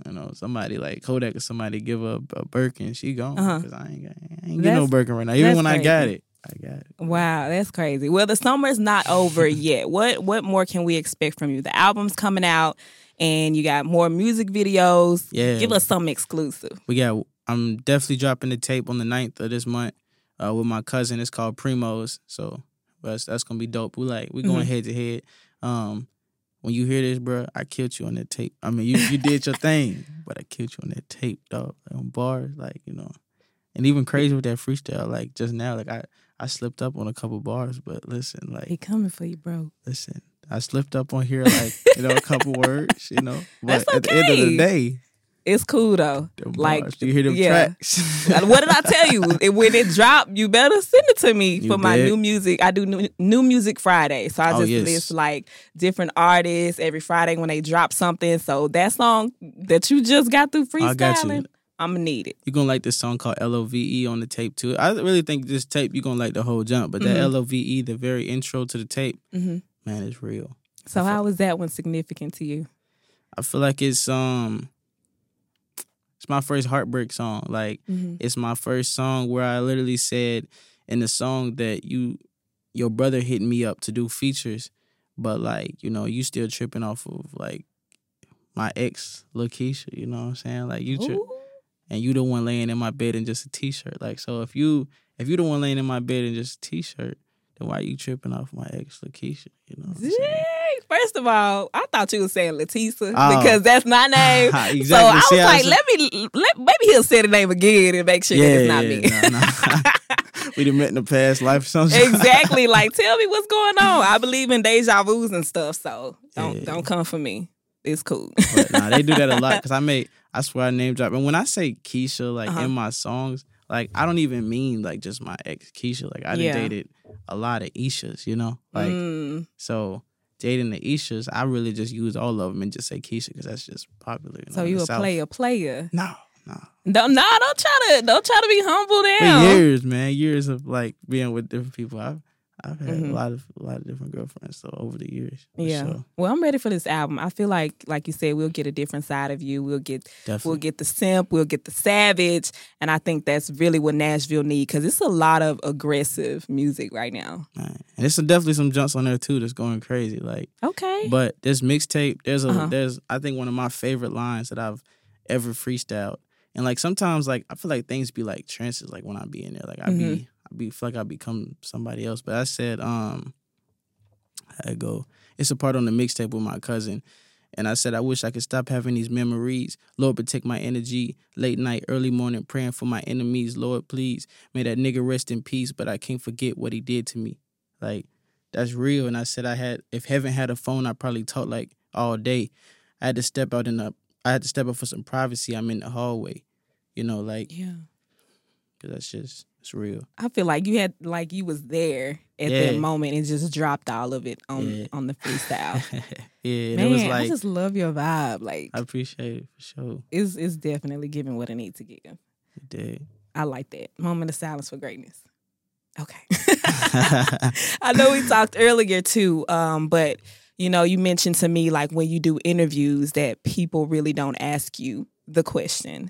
you know, somebody like Kodak or somebody give her a, a Birkin, she gone. Uh-huh. Because I ain't got, I ain't get no Birkin right now. Even when I got it, I got it. Wow, that's crazy. Well, the summer's not over *laughs* yet. What what more can we expect from you? The album's coming out and you got more music videos. Yeah. Give us some exclusive. We got. I'm definitely dropping the tape on the 9th of this month uh, with my cousin. It's called Primos. So that's that's gonna be dope. We like we going Mhm. head to head. Um, when you hear this, bro, I killed you on that tape. I mean, you you did your thing, but I killed you on that tape, dog. Like, on bars, like you know, and even crazy with that freestyle. Like just now, like I I slipped up on a couple bars, but listen, like He coming for you, bro. listen, I slipped up on here, like you know, a couple words, you know. But That's at the end of the day, It's cool though. them Like, bars, you hear them yeah. tracks. *laughs* what did I tell you? *laughs* When it dropped, you better send it to me You for my new music. I do new, new music Friday, so I Oh, just yes. list like different artists every Friday when they drop something. So that song that you just got through I got you. freestyling, I'm gonna need it. You're gonna like this song called L O V E on the tape too. I really think this tape you're gonna like the whole jump, but that Mhm. L O V E, the very intro to the tape, hmm man, it's real. So how was that one significant to you? I feel like it's um my first heartbreak song. Like Mm-hmm. it's my first song where I literally said in the song that you your brother hit me up to do features, but like, you know, you still tripping off of like my ex Lakeisha, you know what I'm saying? Like you tri- and you the one laying in my bed in just a t-shirt. Like so if you if you the one laying in my bed in just a t-shirt, then why are you tripping off my ex Lakeisha? You know what I'm saying? First of all, I thought you were saying LaTesa Oh. because that's my *laughs* name. exactly. So I was See, like, was- let me let maybe he'll say the name again and make sure that it's not me. yeah, nah, nah. *laughs* we done met in the past life or something. exactly. *laughs* Like, tell me what's going on. I believe in deja vu's and stuff, so don't Yeah. don't come for me. It's cool. But nah, they do that a lot because I made, I swear I name drop. And when I say Keisha, like Uh-huh. in my songs, like I don't even mean like just my ex Keisha. Like I Yeah. dated a lot of Ishas, you know? Like, Mm. so dating the Ishas, I really just use all of them and just say Keisha because that's just popular. You So you a South. player, player. No, no. Don't no, don't try to don't try to be humble For now. years, man, years of like being with different people. I've I've had Mhm. a lot of a lot of different girlfriends so over the years. Yeah. sure. Well, I'm ready for this album. I feel like, like you said, we'll get a different side of you. We'll get, definitely. we'll get the simp. We'll get the savage, and I think that's really what Nashville need because it's a lot of aggressive music right now. Man. And there's some, definitely some jumps on there too that's going crazy. Like, Okay. but this mixtape, there's a Uh-huh. there's I think one of my favorite lines that I've ever freestyled. And like sometimes like I feel like things be like trances like when I be in there. Like I Mm-hmm. be be feel like I become somebody else. But I said, um I go, it's a part on the mixtape with my cousin. And I said, I wish I could stop having these memories. Lord, protect my energy. Late night, early morning, praying for my enemies. Lord, please, may that nigga rest in peace. But I can't forget what he did to me. Like, that's real. And I said, I had, if heaven had a phone, I probably talk like all day. I had to step out in the, I had to step up for some privacy. I'm in the hallway, you know, like, yeah. because that's just, it's real. I feel like you had like you was there at Yeah. that moment and just dropped all of it on Yeah. on the freestyle. *laughs* yeah, Man, it was I just love your vibe. Like I appreciate it for sure. it's it's definitely giving what I need to give. It did. I like that. Moment of silence for greatness. Okay. *laughs* *laughs* I know we talked earlier too, um, but you know, you mentioned to me like when you do interviews that people really don't ask you the question.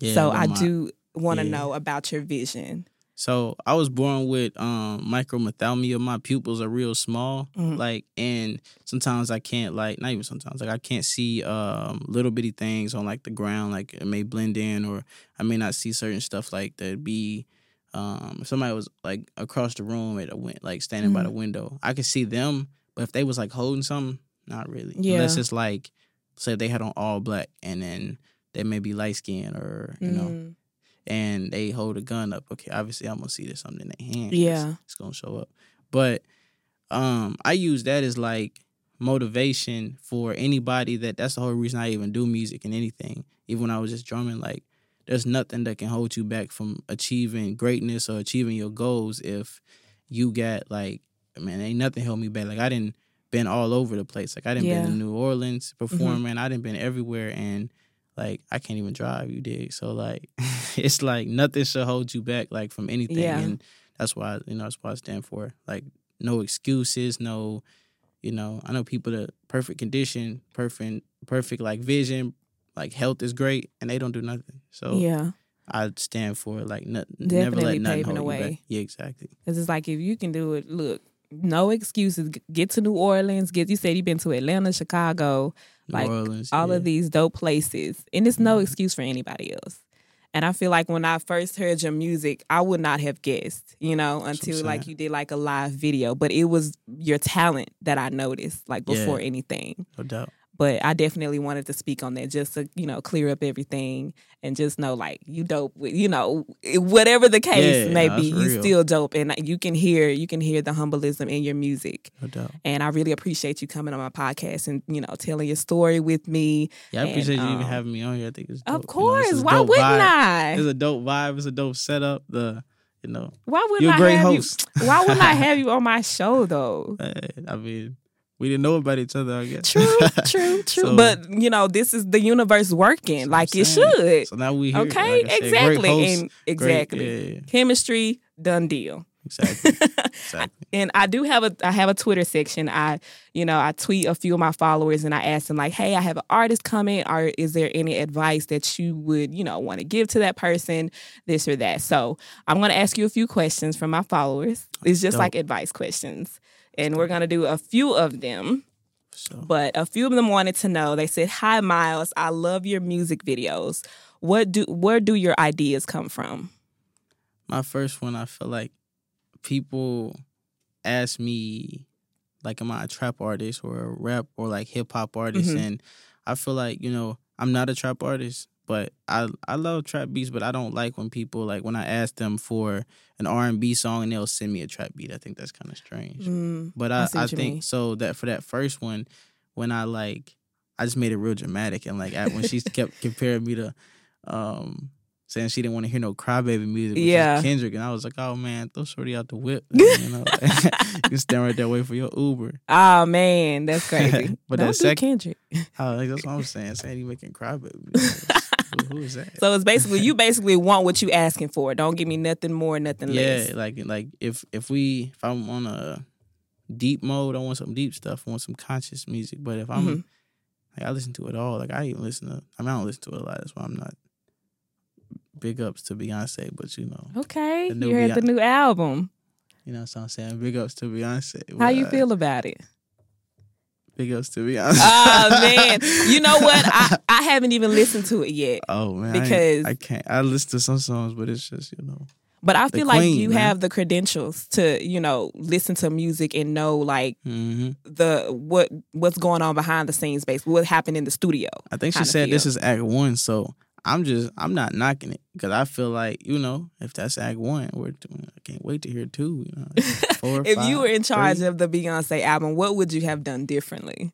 Yeah, so I do want to yeah. know about your vision. So I was born with um microphthalmia. My pupils are real small. Mhm. Like and sometimes I can't like not even sometimes, like I can't see um little bitty things on like the ground, like it may blend in or I may not see certain stuff like that be um if somebody was like across the room at a win- like standing by Mhm. the window. I could see them, but if they was like holding something, not really. Yeah. Unless it's like say they had on all black and then they may be light skinned or you know Mm. And they hold a gun up, okay, obviously I'm gonna see there's something in their hand. Yeah. It's gonna show up. But um I use that as like motivation for anybody that that's the whole reason I even do music and anything. Even when I was just drumming, like there's nothing that can hold you back from achieving greatness or achieving your goals if you got like man, ain't nothing held me back. Like I didn't been all over the place. Like I didn't Yeah. Mm-hmm. been in New Orleans performing. I didn't been everywhere and like I can't even drive, you dig. So like *laughs* *laughs* it's like nothing should hold you back like from anything. Yeah. And that's why you know that's why I stand for. Like no excuses, no you know, I know people that perfect condition, perfect perfect like vision, like health is great and they don't do nothing. So Yeah. I stand for like not, never let nothing paving hold the you back. Yeah, exactly. Cause it's like if you can do it, look, no excuses. G- Get to New Orleans. Get you said you've been to Atlanta, Chicago, like Orleans, all yeah. of these dope places, and it's no Mhm. excuse for anybody else. And I feel like when I first heard your music, I would not have guessed, you know, until like you did like a live video. But it was your talent that I noticed, like Yeah. before anything. No doubt. But I definitely wanted to speak on that just to, you know, clear up everything and just know like you dope with, you know, whatever the case Yeah, may be, you still dope. And you can hear, you can hear the humbleism in your music. No doubt. And I really appreciate you coming on my podcast and, you know, telling your story with me. Yeah, I And, appreciate you even um, having me on here. I think it's dope. Of you know, course. Why wouldn't vibe. I? It's a dope vibe. It's a dope setup. The you know, Why wouldn't you're a I great have host. you? Why wouldn't I *laughs* have you on my show though? I mean, we didn't know about each other. I guess. True, *laughs* true, true. So- but you know, this is the universe working like it should. So now we here. okay, like great exactly, host, and great- exactly. yeah, yeah, Chemistry, done deal. exactly. *laughs* exactly. And I do have a I have a Twitter section. I you know I tweet a few of my followers and I ask them like, hey, I have an artist coming. Or is there any advice that you would you know want to give to that person, this or that? So I'm going to ask you a few questions from my followers. It's just Dope. like advice questions, and we're going to do a few of them. So But a few of them wanted to know. They said, "Hi, Miles. I love your music videos. What do where do your ideas come from?" my first one, I feel like people ask me, like, am I a trap artist or a rap or like hip hop artist? Mhm. And I feel like you know I'm not a trap artist, but I I love trap beats, but I don't like when people like when I ask them for an R and B song and they'll send me a trap beat. I think that's kind of strange. Mm, But I I, I, think mean. so that for that first one, when I like, I just made it real dramatic and like at, when she *laughs* kept comparing me to, um, saying she didn't want to hear no crybaby music, which Yeah. is Kendrick, and I was like, oh man, throw Shorty out the whip, you know, *laughs* you stand right there waiting for your Uber. Oh *laughs* man, that's crazy. But Don't that do sec- Kendrick. Like, that's what I'm saying. Saying he making crybaby. *laughs* who, is that? So it's basically you basically want what you asking for. Don't give me nothing more, nothing yeah, less. Yeah, like like if if we if I'm on a deep mode, I want some deep stuff. I want some conscious music. But if I'm Mhm. like I listen to it all. Like I even listen to I mean I don't listen to it a lot, that's why I'm not big ups to Beyonce, but you know Okay, you heard the new album. you know what I'm saying? Big ups to Beyonce. How you feel about it? Big ups to Beyonce. Oh man, you know what? I, *laughs* I haven't even listened to it yet, Oh man, Because- I, can't. I listen to some songs, but it's just you know. but I feel like queen, you man. have the credentials to you know listen to music and know like hmm the what what's going on behind the scenes, basically what happened in the studio. I think she said this is Act One, so I'm just I'm not knocking it because I feel like you know if that's Act One, we're I can't wait to hear two. You know, *laughs* four, if five, you were in charge three. of the Beyonce album, what would you have done differently?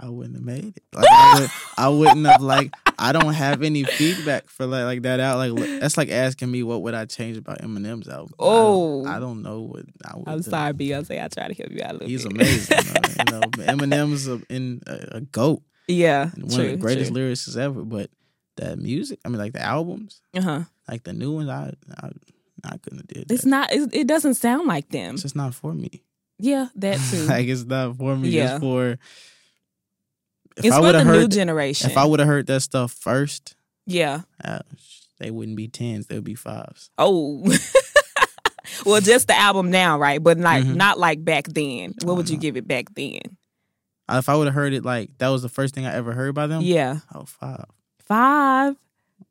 I wouldn't have made it. Like, I, would, I wouldn't have like. I don't have any feedback for like like that out. Like that's like asking me what would I change about Eminem's album. I don't- Oh. I don't, know what I would. I'm do. sorry, Beyonce. I try to help you out a little He's bit. amazing. you know, *laughs* Eminem's a, in a, a goat, yeah, one true, of the greatest true. lyricists ever. But the music, I mean, like the albums, Uh-huh. like the new ones, I I, I couldn't have did. It's not. It, it doesn't sound like them. It's just not for me. Yeah, that *laughs* too. like it's not for me. Yeah. It's for. If it's I for the have new generation. if I would have heard that stuff first, yeah. uh, they wouldn't be tens. They would be fives. Oh. *laughs* well, just the album now, right? But like Mhm. not like back then. What would you no. give it back then? If I would have heard it like that was the first thing I ever heard by them. Yeah, Oh, five. five.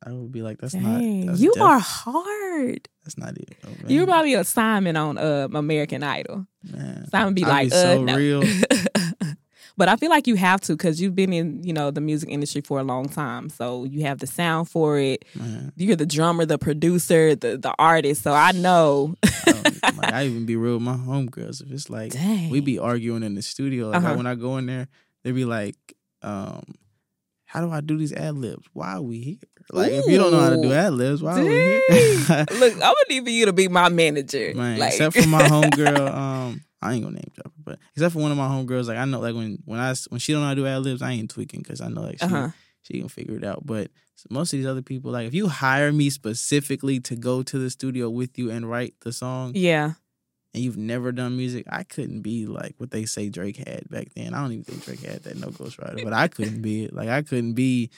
I would be like, that's Dang, not. That's you are hard. That's not it. Oh. You're probably a Simon on uh, American Idol. Man. Simon be I'd like, be uh, so no. real. *laughs* but I feel like you have to because you've been in, you know, the music industry for a long time. So you have the sound for it. Man. You're the drummer, the producer, the the artist. So I know. I, *laughs* like, I even be real with my homegirls. If it's like Dang. we be arguing in the studio, like Uh-huh. when I go in there, they be like, um, "How do I do these ad libs? Why are we here? Like if you don't know how to do Ooh. ad libs, why are we here?" Look, I'm gonna need for you to be my manager. Man, Like- except for my *laughs* homegirl, um, I ain't gonna name drop her, but except for one of my homegirls, like I know, like when when I when she don't know how to do ad libs, I ain't tweaking because I know like she Uh-huh. she can figure it out. But most of these other people, like if you hire me specifically to go to the studio with you and write the song, Yeah. and you've never done music, I couldn't be like what they say Drake had back then. I don't even think Drake had that no ghostwriter, but I couldn't be it. Like I couldn't be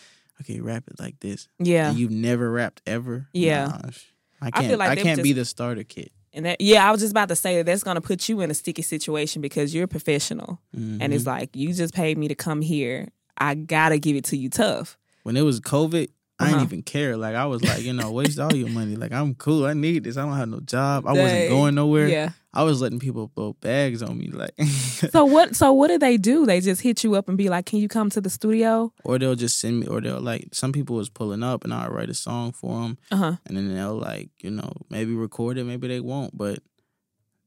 okay, rap it like this. Yeah. And you've never rapped ever. Yeah. Nah, I I can't. I, feel like them can't be the starter kit. And that yeah, I was just about to say that that's gonna put you in a sticky situation because you're a professional. And Mhm. it's like, you just paid me to come here. I gotta give it to you tough. when it was COVID, I didn't Uh-huh. even care. Like I was like, you know, waste all your money. Like I'm cool. I need this. I don't have no job. I wasn't going nowhere. Yeah. I was letting people throw bags on me, like, *laughs* So what? So what do they do? They just hit you up and be like, "Can you come to the studio?" or they'll just send me, or they'll like, some people was pulling up and I'll write a song for them, Uh huh. and then they'll like, you know, maybe record it, maybe they won't, but.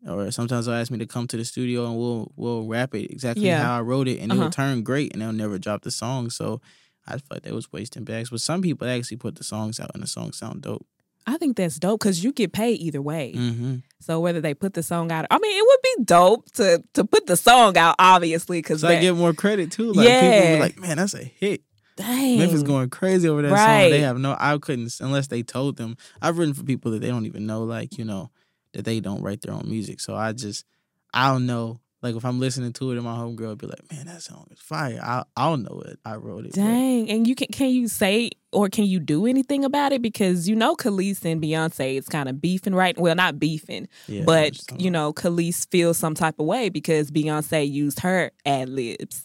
Or sometimes they'll ask me to come to the studio and we'll we'll rap it exactly Yeah. how I wrote it, and Uh-huh. it'll turn great, and they'll never drop the song. So I felt like they was wasting bags. But some people actually put the songs out, and the songs sound dope. I think that's dope because you get paid either way. hmm So whether they put the song out, I mean, it would be dope to to put the song out, obviously, because So I get more credit too. Like people Yeah. be like, "Man, that's a hit." dang, Memphis going crazy over that song. They have no. I couldn't unless they told them. I've written for people that they don't even know, like you know, that they don't write their own music. So I just, I don't know. Like if I'm listening to it, and my homegirl be like, "Man, that song is fire." I I don't know it. I wrote it. but- Dang, and you can can you say or can you do anything about it because you know Kelis and Beyonce is kind of beefing right. Well, not beefing, Yeah, I know what but you know Kelis feels some type of way because Beyonce used her ad libs.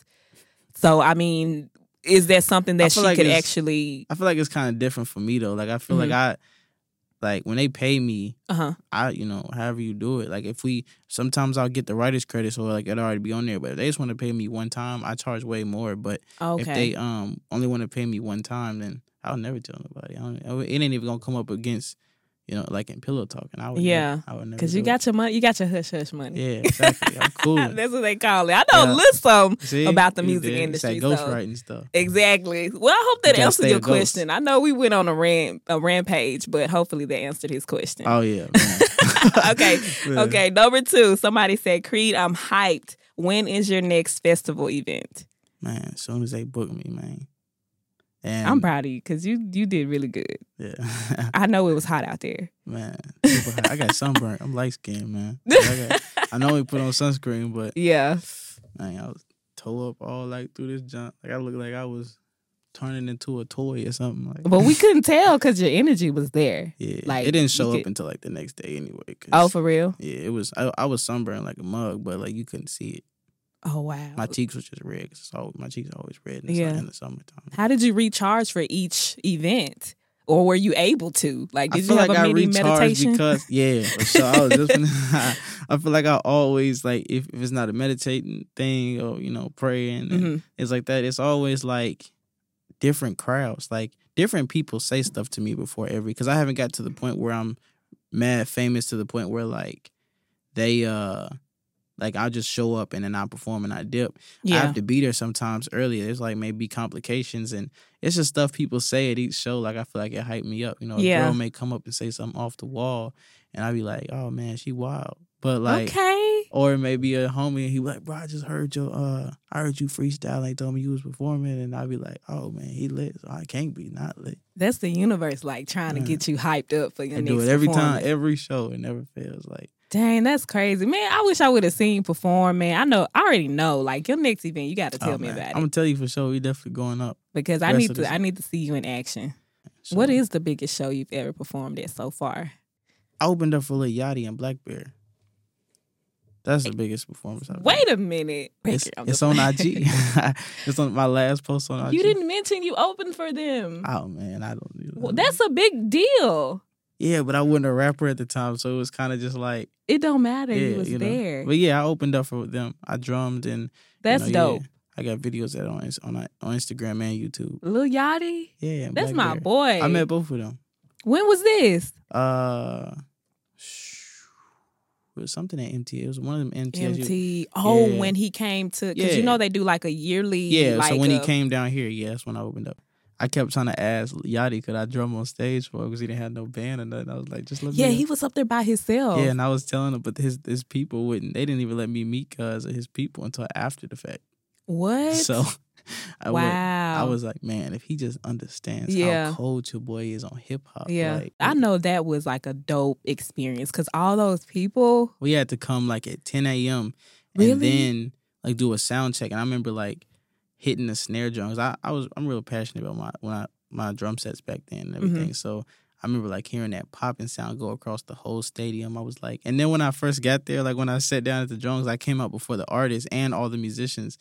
So I mean, is that something that she like could actually? I feel like it's kind of different for me though. Like I feel like Mm-hmm. I, like when they pay me, Uh huh. I, you know, however you do it. Like if we, sometimes I'll get the writer's credit, so like it'll already be on there. But if they just want to pay me one time, I charge way more. But Okay. if they um only want to pay me one time, then I'll never tell nobody. I don't, it ain't even gonna come up against, you know, like in pillow talking. I would Yeah, never, I would never. Because you got your money, you got your hush hush money. yeah, exactly. I'm *laughs* cool. That's what they call it. I know Yeah. a little something See? about the music did. industry. It's so- ghostwriting stuff. Exactly. Well, I hope that gotta answered your question. I know we went on a rant a rampage, but hopefully they answered his question. Oh yeah. *laughs* Okay. *laughs* Yeah. Okay. Number two, somebody said, Creed, I'm hyped. When is your next festival event? Man, as soon as they book me, man. And I'm proud of you because you you did really good. Yeah. I know it was *laughs* hot out there. man. I got sunburned. I'm light skinned, man. *laughs* I, got, I know we put on sunscreen, but Yeah. man, I was toe up all like through this junk. Like I looked like I was turning into a toy or something. Like, But we couldn't tell because your energy was there. yeah, like, it didn't show could- up until like the next day anyway. Oh, for real? yeah, it was. I, I was sunburned like a mug, but like you couldn't see it. Oh, wow. My cheeks was just red because always, my cheeks are always red in the, Yeah. sun, in the summertime. How did you recharge for each event? Or were you able to? Like, I did feel you have like a I mini recharged meditation? because *laughs* yeah, so. I was just gonna, *laughs* I feel like I always like if, if it's not a meditating thing or you know praying and Mhm. it's like that. It's always like different crowds, like different people say stuff to me before every because I haven't got to the point where I'm mad famous to the point where like they uh like I'll just show up and then I perform and I dip. Yeah. I have to be there sometimes earlier. There's like maybe complications and it's just stuff people say at each show. Like I feel like it hyped me up. You know, a girl may come up and say something off the wall and I'd be like, Oh man, she wild. But like okay. or maybe a homie and he like, Bro, I just heard your uh I heard you freestyle they told me you was performing and I'd be like, Oh man, he lit. So I can't be not lit. That's the universe, like trying to get you hyped up for your I next do it every time, every show. It never fails. Like Dang, that's crazy, man. I wish I would have seen you perform, man. I know, I already know. Like your next event, you got to oh, tell oh, me man. about it. I'm gonna tell you for sure we definitely going up. because I need to. this- I need to see you in action. So, What is the biggest show you've ever performed at so far? I opened up for Lil Yachty and blackbear. That's the biggest performance I've done. Wait a minute. It's, it's on *laughs* IG. *laughs* it's on my last post on IG. you didn't mention you opened for them. Oh man, I don't. do Well, that's a big deal. Yeah, but I wasn't a rapper at the time, so it was kind of just like It don't matter. yeah, you was you know. there. But yeah, I opened up for them. I drummed and you That's know, dope. yeah, I got videos that on on on Instagram and YouTube. Lil Yachty. Yeah, That's Black my Bear. boy. I met both of them. When was this? Uh, it was something at MT. It was one of them MTS. MT. Oh, Yeah. when he came to, because Yeah. you know they do like a yearly. Yeah, like so when he uh, came down here, yeah, that's when I opened up. I kept trying to ask Yachty could I drum on stage for because he didn't have no band or nothing. I was like, just let me. Yeah, he was up there by himself. Yeah, and I was telling him, but his his people wouldn't. They didn't even let me meet cuz of his people until after the fact. What? So, *laughs* I went- wow. I was like, man, if he just understands Yeah. how cold your boy is on hip hop, Yeah, like, I know that was like a dope experience because all those people. we had to come like at 10 a.m. and then like do a sound check. And I remember like hitting the snare drums. I, I was I'm real passionate about my when I my drum sets back then and Mm-hmm. everything. So I remember like hearing that popping sound go across the whole stadium. I was like, and then when I first got there, like when I sat down at the drums, I came out before the artists and all the musicians.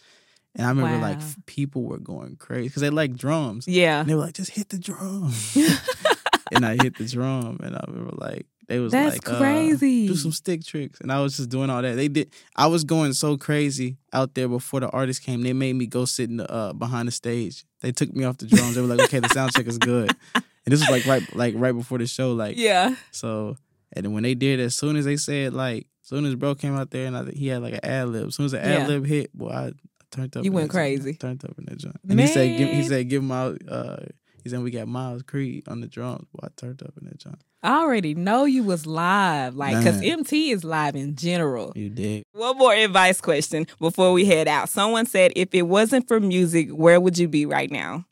And I remember like Wow. f- people were going crazy because they like drums. Yeah. And they were like, just hit the drum. *laughs* and I hit the drum, and I remember like they was That's like, uh, crazy. do some stick tricks, and I was just doing all that. They did. I was going so crazy out there before the artist came. They made me go sit in the uh, behind the stage. They took me off the drums. They were like, okay, the sound check is good. *laughs* And this was like right like right before the show, like Yeah. so. And then when they did, as soon as they said like, as soon as bro came out there, and I he had like an ad lib. As soon as the ad lib hit, boy, I turned up. You went that joint. crazy. Turned up in that joint. And he said, give, he said, give him out. Uh, he said we got Miles Creed on the drums. Boy, I turned up in that joint. I already know you was live, like, because MT is live in general. You did. One more advice question before we head out. Someone said, if it wasn't for music, where would you be right now?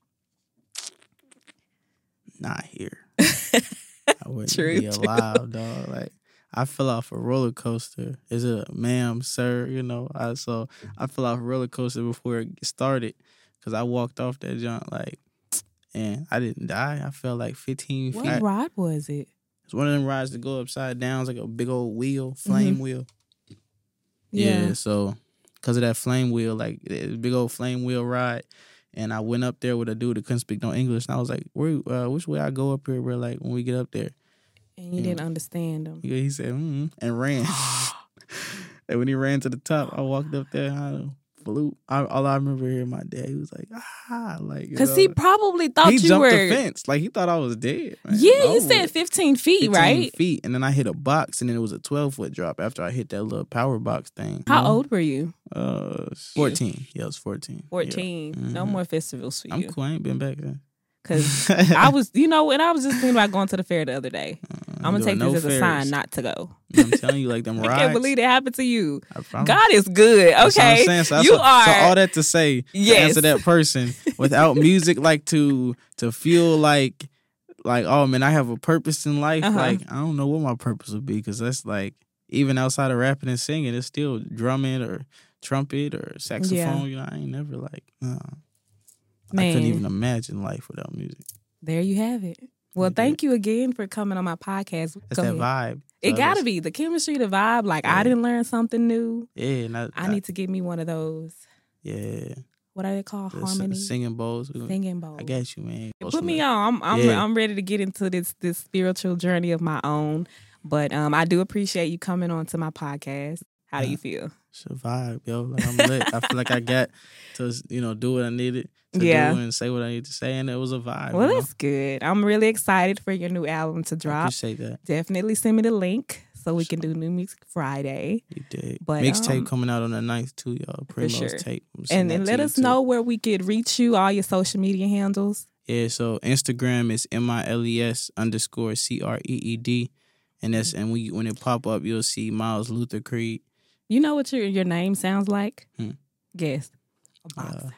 not here. *laughs* I wouldn't True, be true. alive, dog. Like I fell off a roller coaster. Is it a ma'am, sir? You know, I so I fell off a roller coaster before it started because I walked off that jump like, and I didn't die. I fell like 15 What feet. ride was it? It's one of them rides that go upside down. It's like a big old wheel, flame wheel. Yeah. so because of that flame wheel, like big old flame wheel ride. And I went up there with a dude that couldn't speak no English, and I was like, "Where? Uh, which way I go up here?" Bro, like when we get up there, And you didn't understand them. he he said, mm and ran. *gasps* *laughs* and when he ran to the top, I walked up there. *sighs* and I flew. I, all I remember hearing my dad, he was like, "Ah!" Like you Because he probably thought he you jumped were. the fence, like he thought I was dead. man. Yeah, you said 15 feet, 15 right? Feet, and then I hit a box, and then it was a twelve foot drop after I hit that little power box thing. you How know? old were you? Uh, fourteen. Yeah, I was fourteen. Yeah. 14. No more festivals for I'm you. cool. I ain't been back then. Because *laughs* I was, you know, and I was just thinking about going to the fair the other day. I'm going to take doing this no as a fairs. sign not to go. I'm telling you, like them *laughs* I rides. can't believe it happened to you. I. God is good. That's what I'm Okay. saying. So you what- are. So all that to say, to Yes. answer that person *laughs* without music, like to to feel like like oh man, I have a purpose in life. Uh-huh. Like I don't know what my purpose would be because that's like even outside of rapping and singing, it's still drumming or trumpet or saxophone. Yeah. You know, I ain't never like. Uh, I couldn't even imagine life without music. There you have it. Well, You thank you again for coming on my podcast. That's Go that ahead. vibe. It So got to be the chemistry, the vibe. Like, Yeah. I didn't learn something new. Yeah, and I, I need to get me one of those. Yeah, What are they called? the Harmony singing bowls. Singing bowl. I got you, man. Put me on. I'm I'm, Yeah. I'm ready to get into this this spiritual journey of my own. But um, I do appreciate you coming on to my podcast. How do you feel? survive, yo. Like I'm lit. I feel like I *laughs* got to, you know, do what I needed to Yeah. do and say what I need to say, and it was a vibe. Well, you know? that's good. I'm really excited for your new album to I drop. appreciate that. Definitely send me the link so we can do New Music Friday. You did. But, Mixtape um, coming out on the 9th too, y'all. Primos sure. tape. And then let us too. know where we could reach you, all your social media handles. Yeah, so Instagram is M I L E S underscore C R E E D. And that's and we when it pop up, you'll see Miles Luther Creed. You know what your your name sounds like? Hmm. Guess. A boxer.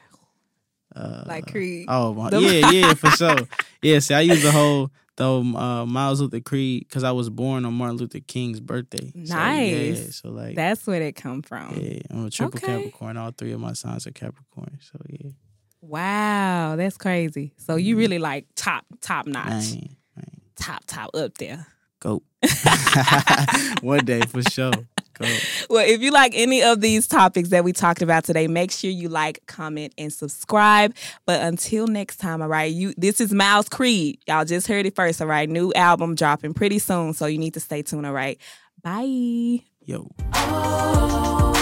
Uh, like Creed. Oh my, yeah, yeah, for *laughs* sure. Yeah, see, I use the whole the whole, uh, Miles Luther Creed because I was born on Martin Luther King's birthday. So, Nice. yeah, so like That's where it come from. Yeah, I'm a triple Okay. Capricorn. All three of my signs are Capricorn. So yeah, Wow, that's crazy. So you really like top top notch, man, man, top top up there. go. *laughs* *laughs* One day for sure. Go. *laughs* Well, if you like any of these topics that we talked about today, make sure you like, comment, and subscribe. But until next time, all right, you this is Miles Creed. Y'all just heard it first, all right. New album dropping pretty soon, so you need to stay tuned, all right. Bye. Yo. Oh,